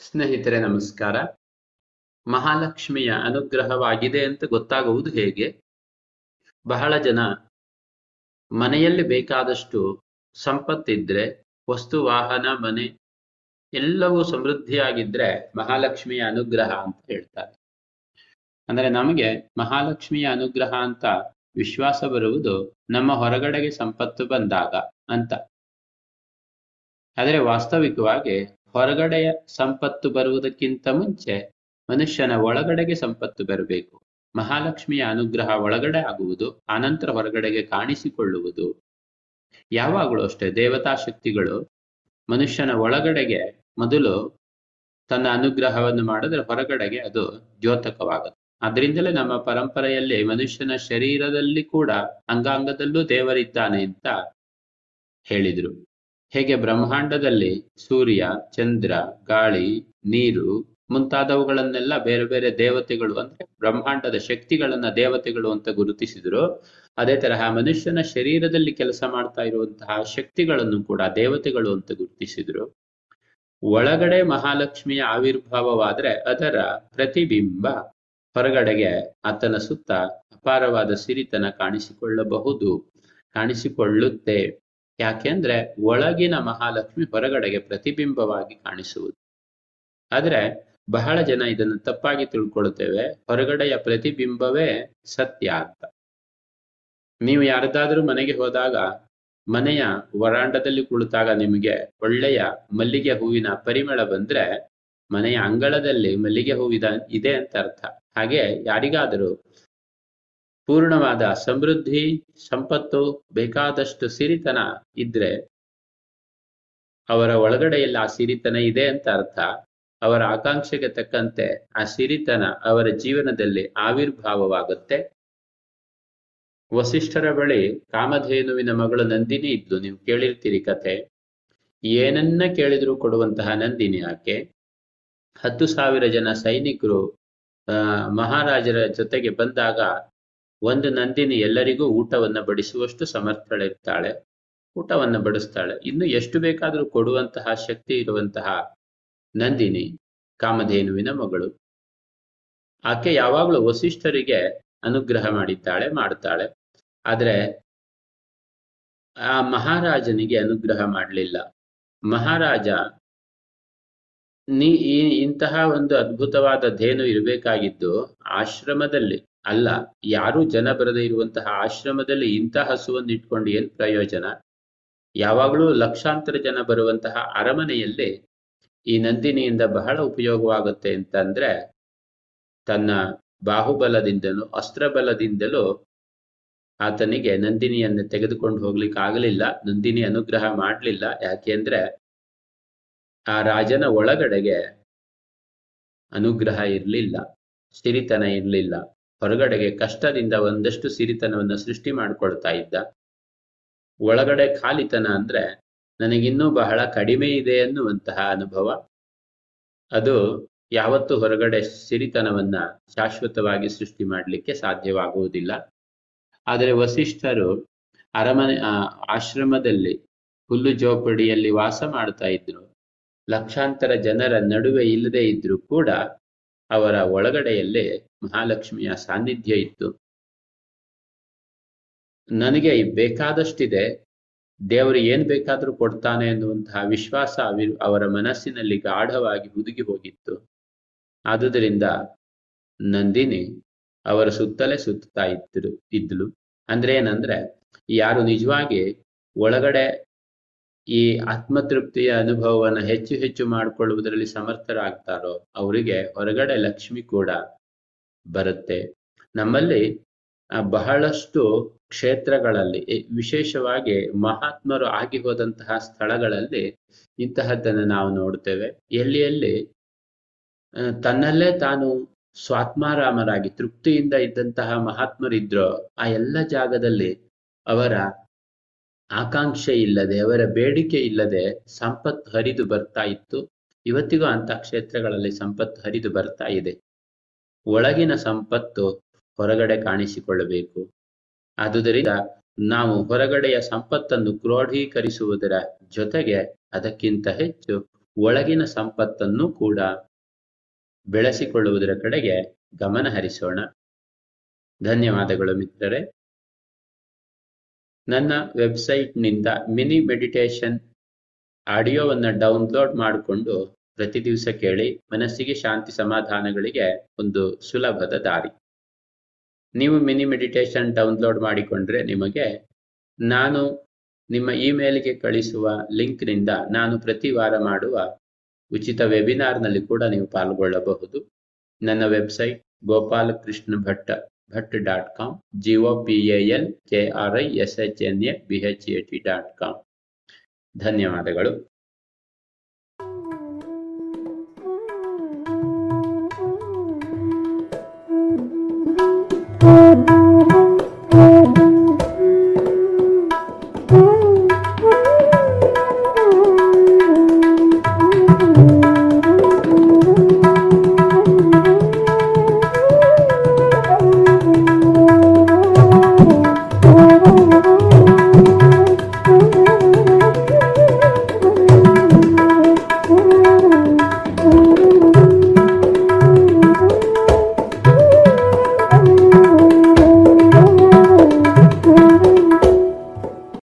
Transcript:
ಸ್ನೇಹಿತರೆ, ನಮಸ್ಕಾರ. ಮಹಾಲಕ್ಷ್ಮಿಯ ಅನುಗ್ರಹವಾಗಿದೆ ಅಂತ ಗೊತ್ತಾಗುವುದು ಹೇಗೆ? ಬಹಳ ಜನ ಮನೆಯಲ್ಲಿ ಬೇಕಾದಷ್ಟು ಸಂಪತ್ತಿದ್ರೆ, ವಸ್ತು, ವಾಹನ, ಮನೆ ಎಲ್ಲವೂ ಸಮೃದ್ಧಿಯಾಗಿದ್ರೆ ಮಹಾಲಕ್ಷ್ಮಿಯ ಅನುಗ್ರಹ ಅಂತ ಹೇಳ್ತಾರೆ. ಅಂದ್ರೆ ನಮಗೆ ಮಹಾಲಕ್ಷ್ಮಿಯ ಅನುಗ್ರಹ ಅಂತ ವಿಶ್ವಾಸ ಬರುವುದು ನಮ್ಮ ಹೊರಗಡೆಗೆ ಸಂಪತ್ತು ಬಂದಾಗ ಅಂತ. ಆದರೆ ವಾಸ್ತವಿಕವಾಗಿ ಹೊರಗಡೆಯ ಸಂಪತ್ತು ಬರುವುದಕ್ಕಿಂತ ಮುಂಚೆ ಮನುಷ್ಯನ ಒಳಗಡೆಗೆ ಸಂಪತ್ತು ಬರಬೇಕು. ಮಹಾಲಕ್ಷ್ಮಿಯ ಅನುಗ್ರಹ ಒಳಗಡೆ ಆಗುವುದು ಆನಂತರ ಹೊರಗಡೆಗೆ ಕಾಣಿಸಿಕೊಳ್ಳುವುದು. ಯಾವಾಗಲೂ ಅಷ್ಟೇ ದೇವತಾ ಶಕ್ತಿಗಳು ಮನುಷ್ಯನ ಒಳಗಡೆಗೆ ಮೊದಲು ತನ್ನ ಅನುಗ್ರಹವನ್ನು ಮಾಡಿದ್ರೆ ಹೊರಗಡೆಗೆ ಅದು ದ್ಯೋತಕವಾಗುತ್ತೆ. ಅದರಿಂದಲೇ ನಮ್ಮ ಪರಂಪರೆಯಲ್ಲಿ ಮನುಷ್ಯನ ಶರೀರದಲ್ಲಿ ಕೂಡ ಅಂಗಾಂಗದಲ್ಲೂ ದೇವರಿದ್ದಾನೆ ಅಂತ ಹೇಳಿದ್ರು. ಹೇಗೆ ಬ್ರಹ್ಮಾಂಡದಲ್ಲಿ ಸೂರ್ಯ, ಚಂದ್ರ, ಗಾಳಿ, ನೀರು ಮುಂತಾದವುಗಳನ್ನೆಲ್ಲ ಬೇರೆ ಬೇರೆ ದೇವತೆಗಳು ಅಂದ್ರೆ ಬ್ರಹ್ಮಾಂಡದ ಶಕ್ತಿಗಳನ್ನ ದೇವತೆಗಳು ಅಂತ ಗುರುತಿಸಿದ್ರು. ಅದೇ ತರಹ ಮನುಷ್ಯನ ಶರೀರದಲ್ಲಿ ಕೆಲಸ ಮಾಡ್ತಾ ಇರುವಂತಹ ಶಕ್ತಿಗಳನ್ನು ಕೂಡ ದೇವತೆಗಳು ಅಂತ ಗುರುತಿಸಿದ್ರು. ಒಳಗಡೆ ಮಹಾಲಕ್ಷ್ಮಿಯ ಆವಿರ್ಭಾವವಾದ್ರೆ ಅದರ ಪ್ರತಿಬಿಂಬ ಹೊರಗಡೆಗೆ ಆತನ ಸುತ್ತ ಅಪಾರವಾದ ಸಿರಿತನ ಕಾಣಿಸಿಕೊಳ್ಳಬಹುದು, ಕಾಣಿಸಿಕೊಳ್ಳುತ್ತೆ. ಯಾಕೆಂದ್ರೆ ಒಳಗಿನ ಮಹಾಲಕ್ಷ್ಮಿ ಹೊರಗಡೆಗೆ ಪ್ರತಿಬಿಂಬವಾಗಿ ಕಾಣಿಸುವುದು. ಆದ್ರೆ ಬಹಳ ಜನ ಇದನ್ನು ತಪ್ಪಾಗಿ ತಿಳ್ಕೊಳ್ತೇವೆ, ಹೊರಗಡೆಯ ಪ್ರತಿಬಿಂಬವೇ ಸತ್ಯ ಅಂತ. ನೀವು ಯಾರದಾದ್ರೂ ಮನೆಗೆ ಹೋದಾಗ, ಮನೆಯ ವರಾಂಡದಲ್ಲಿ ಕುಳಿತಾಗ ನಿಮಗೆ ಒಳ್ಳೆಯ ಮಲ್ಲಿಗೆ ಹೂವಿನ ಪರಿಮಳ ಬಂದ್ರೆ, ಮನೆಯ ಅಂಗಳದಲ್ಲಿ ಮಲ್ಲಿಗೆ ಹೂವಿದ ಇದೆ ಅಂತ ಅರ್ಥ. ಹಾಗೆ ಯಾರಿಗಾದರೂ ಪೂರ್ಣವಾದ ಸಮೃದ್ಧಿ, ಸಂಪತ್ತು, ಬೇಕಾದಷ್ಟು ಸಿರಿತನ ಇದ್ರೆ ಅವರ ಒಳಗಡೆಯಲ್ಲಿ ಆ ಸಿರಿತನ ಇದೆ ಅಂತ ಅರ್ಥ. ಅವರ ಆಕಾಂಕ್ಷೆಗೆ ತಕ್ಕಂತೆ ಆ ಸಿರಿತನ ಅವರ ಜೀವನದಲ್ಲಿ ಆವಿರ್ಭಾವವಾಗುತ್ತೆ. ವಸಿಷ್ಠರ ಬಳಿ ಕಾಮಧೇನುವಿನ ಮಗಳು ನಂದಿನಿ ಇದ್ದು ನೀವು ಕೇಳಿರ್ತೀರಿ ಕಥೆ. ಏನನ್ನ ಕೇಳಿದ್ರು ಕೊಡುವಂತಹ ನಂದಿನಿ ಆಕೆ. ಹತ್ತು ಸಾವಿರ ಜನ ಸೈನಿಕರು ಮಹಾರಾಜರ ಜೊತೆಗೆ ಬಂದಾಗ ಒಂದು ನಂದಿನಿ ಎಲ್ಲರಿಗೂ ಊಟವನ್ನ ಬಡಿಸುವಷ್ಟು ಸಮರ್ಥಳಿರ್ತಾಳೆ. ಊಟವನ್ನ ಬಡಿಸ್ತಾಳೆ. ಇನ್ನು ಎಷ್ಟು ಬೇಕಾದರೂ ಕೊಡುವಂತಹ ಶಕ್ತಿ ಇರುವಂತಹ ನಂದಿನಿ, ಕಾಮಧೇನುವಿನ ಮಗಳು. ಆಕೆ ಯಾವಾಗಲೂ ವಸಿಷ್ಠರಿಗೆ ಅನುಗ್ರಹ ಮಾಡಿದ್ದಾಳೆ, ಮಾಡ್ತಾಳೆ. ಆದ್ರೆ ಆ ಮಹಾರಾಜನಿಗೆ ಅನುಗ್ರಹ ಮಾಡಲಿಲ್ಲ. ಮಹಾರಾಜ, ನೀ ಇಂತಹ ಒಂದು ಅದ್ಭುತವಾದ ಧೇನು ಇರಬೇಕಾಗಿದ್ದು ಆಶ್ರಮದಲ್ಲಿ ಅಲ್ಲ, ಯಾರೂ ಜನ ಬರದೇ ಇರುವಂತಹ ಆಶ್ರಮದಲ್ಲಿ ಇಂತಹ ಹಸುವನ್ನು ಇಟ್ಕೊಂಡು ಏನ್ ಪ್ರಯೋಜನ? ಯಾವಾಗಲೂ ಲಕ್ಷಾಂತರ ಜನ ಬರುವಂತಹ ಅರಮನೆಯಲ್ಲಿ ಈ ನಂದಿನಿಯಿಂದ ಬಹಳ ಉಪಯೋಗವಾಗುತ್ತೆ ಅಂತಂದ್ರೆ, ತನ್ನ ಬಾಹುಬಲದಿಂದಲೂ ಅಸ್ತ್ರಬಲದಿಂದಲೂ ಆತನಿಗೆ ನಂದಿನಿಯನ್ನು ತೆಗೆದುಕೊಂಡು ಹೋಗ್ಲಿಕ್ಕೆ ಆಗಲಿಲ್ಲ ನಂದಿನಿ ಅನುಗ್ರಹ ಮಾಡಲಿಲ್ಲ. ಯಾಕೆಂದ್ರೆ ಆ ರಾಜನ ಒಳಗಡೆಗೆ ಅನುಗ್ರಹ ಇರಲಿಲ್ಲ, ಸಿರಿತನ ಇರಲಿಲ್ಲ. ಹೊರಗಡೆಗೆ ಕಷ್ಟದಿಂದ ಒಂದಷ್ಟು ಸಿರಿತನವನ್ನು ಸೃಷ್ಟಿ ಮಾಡಿಕೊಳ್ತಾ ಇದ್ದ. ಒಳಗಡೆ ಖಾಲಿತನ ಅಂದ್ರೆ ನನಗಿನ್ನೂ ಬಹಳ ಕಡಿಮೆ ಇದೆ ಅನ್ನುವಂತಹ ಅನುಭವ. ಅದು ಯಾವತ್ತೂ ಹೊರಗಡೆ ಸಿರಿತನವನ್ನ ಶಾಶ್ವತವಾಗಿ ಸೃಷ್ಟಿ ಮಾಡಲಿಕ್ಕೆ ಸಾಧ್ಯವಾಗುವುದಿಲ್ಲ. ಆದರೆ ವಸಿಷ್ಠರು ಅರಮನೆ ಆಶ್ರಮದಲ್ಲಿ ಹುಲ್ಲು ಜೋಪಡಿಯಲ್ಲಿ ವಾಸ ಮಾಡ್ತಾ ಇದ್ರು. ಲಕ್ಷಾಂತರ ಜನರ ನಡುವೆ ಇಲ್ಲದೆ ಇದ್ರೂ ಕೂಡ ಅವರ ಒಳಗಡೆಯಲ್ಲೇ ಮಹಾಲಕ್ಷ್ಮಿಯ ಸಾನ್ನಿಧ್ಯ ಇತ್ತು. ನನಗೆ ಬೇಕಾದಷ್ಟಿದೆ. ದೇವರು ಏನ್ ಬೇಕಾದ್ರೂ ಕೊಡ್ತಾನೆ ಎನ್ನುವಂತಹ ವಿಶ್ವಾಸ ಅವರ ಮನಸ್ಸಿನಲ್ಲಿ ಗಾಢವಾಗಿ ಹುದುಗಿ ಹೋಗಿತ್ತು. ಆದುದರಿಂದ ನಂದಿನಿ ಅವರ ಸುತ್ತಲೇ ಸುತ್ತಾ ಇದ್ರು ಇದ್ಲು. ಅಂದ್ರೆ ಏನಂದ್ರೆ, ಯಾರು ನಿಜವಾಗಿ ಒಳಗಡೆ ಈ ಆತ್ಮತೃಪ್ತಿಯ ಅನುಭವವನ್ನು ಹೆಚ್ಚು ಹೆಚ್ಚು ಮಾಡಿಕೊಳ್ಳುವುದರಲ್ಲಿ ಸಮರ್ಥರಾಗ್ತಾರೋ ಅವರಿಗೆ ಹೊರಗಡೆ ಲಕ್ಷ್ಮಿ ಕೂಡ ಬರುತ್ತೆ. ನಮ್ಮಲ್ಲಿ ಬಹಳಷ್ಟು ಕ್ಷೇತ್ರಗಳಲ್ಲಿ ವಿಶೇಷವಾಗಿ ಮಹಾತ್ಮರು ಆಗಿ ಹೋದಂತಹ ಸ್ಥಳಗಳಲ್ಲಿ ಇಂತಹದ್ದನ್ನು ನಾವು ನೋಡ್ತೇವೆ. ಎಲ್ಲಿ ಎಲ್ಲಿ ತನ್ನಲ್ಲೇ ತಾನು ಸ್ವಾತ್ಮಾರಾಮರಾಗಿ ತೃಪ್ತಿಯಿಂದ ಇದ್ದಂತಹ ಮಹಾತ್ಮರಿದ್ರೋ, ಆ ಎಲ್ಲ ಜಾಗದಲ್ಲಿ ಅವರ ಆಕಾಂಕ್ಷೆ ಇಲ್ಲದೆ, ಅವರ ಬೇಡಿಕೆ ಇಲ್ಲದೆ ಸಂಪತ್ತು ಹರಿದು ಬರ್ತಾ ಇತ್ತು. ಇವತ್ತಿಗೂ ಅಂತ ಕ್ಷೇತ್ರಗಳಲ್ಲಿ ಸಂಪತ್ತು ಹರಿದು ಬರ್ತಾ ಇದೆ. ಒಳಗಿನ ಸಂಪತ್ತು ಹೊರಗಡೆ ಕಾಣಿಸಿಕೊಳ್ಳಬೇಕು. ಆದುದರಿಂದ ನಾವು ಹೊರಗಡೆಯ ಸಂಪತ್ತನ್ನು ಕ್ರೋಢೀಕರಿಸುವುದರ ಜೊತೆಗೆ ಅದಕ್ಕಿಂತ ಹೆಚ್ಚು ಒಳಗಿನ ಸಂಪತ್ತನ್ನು ಕೂಡ ಬೆಳೆಸಿಕೊಳ್ಳುವುದರ ಕಡೆಗೆ ಗಮನ ಹರಿಸೋಣ. ಧನ್ಯವಾದಗಳು ಮಿತ್ರರೇ. ನನ್ನ ವೆಬ್ಸೈಟ್ನಿಂದ ಮಿನಿ ಮೆಡಿಟೇಷನ್ ಆಡಿಯೋವನ್ನು ಡೌನ್ಲೋಡ್ ಮಾಡಿಕೊಂಡು ಪ್ರತಿ ದಿವಸ ಕೇಳಿ ಮನಸ್ಸಿಗೆ ಶಾಂತಿ ಸಮಾಧಾನಗಳಿಗೆ ಒಂದು ಸುಲಭದ ದಾರಿ. ನೀವು ಮಿನಿ ಮೆಡಿಟೇಷನ್ ಡೌನ್ಲೋಡ್ ಮಾಡಿಕೊಂಡ್ರೆ ನಿಮಗೆ ನಾನು ನಿಮ್ಮ ಇಮೇಲ್ಗೆ ಕಳಿಸುವ ಲಿಂಕ್ನಿಂದ ನಾನು ಪ್ರತಿ ವಾರ ಮಾಡುವ ಉಚಿತ ವೆಬಿನಾರ್ನಲ್ಲಿ ಕೂಡ ನೀವು ಪಾಲ್ಗೊಳ್ಳಬಹುದು. ನನ್ನ website Gopalakrishna Bhatt Bhat dot com G O P A L K R I S H N A B H A T dot com ಧನ್ಯವಾದಗಳು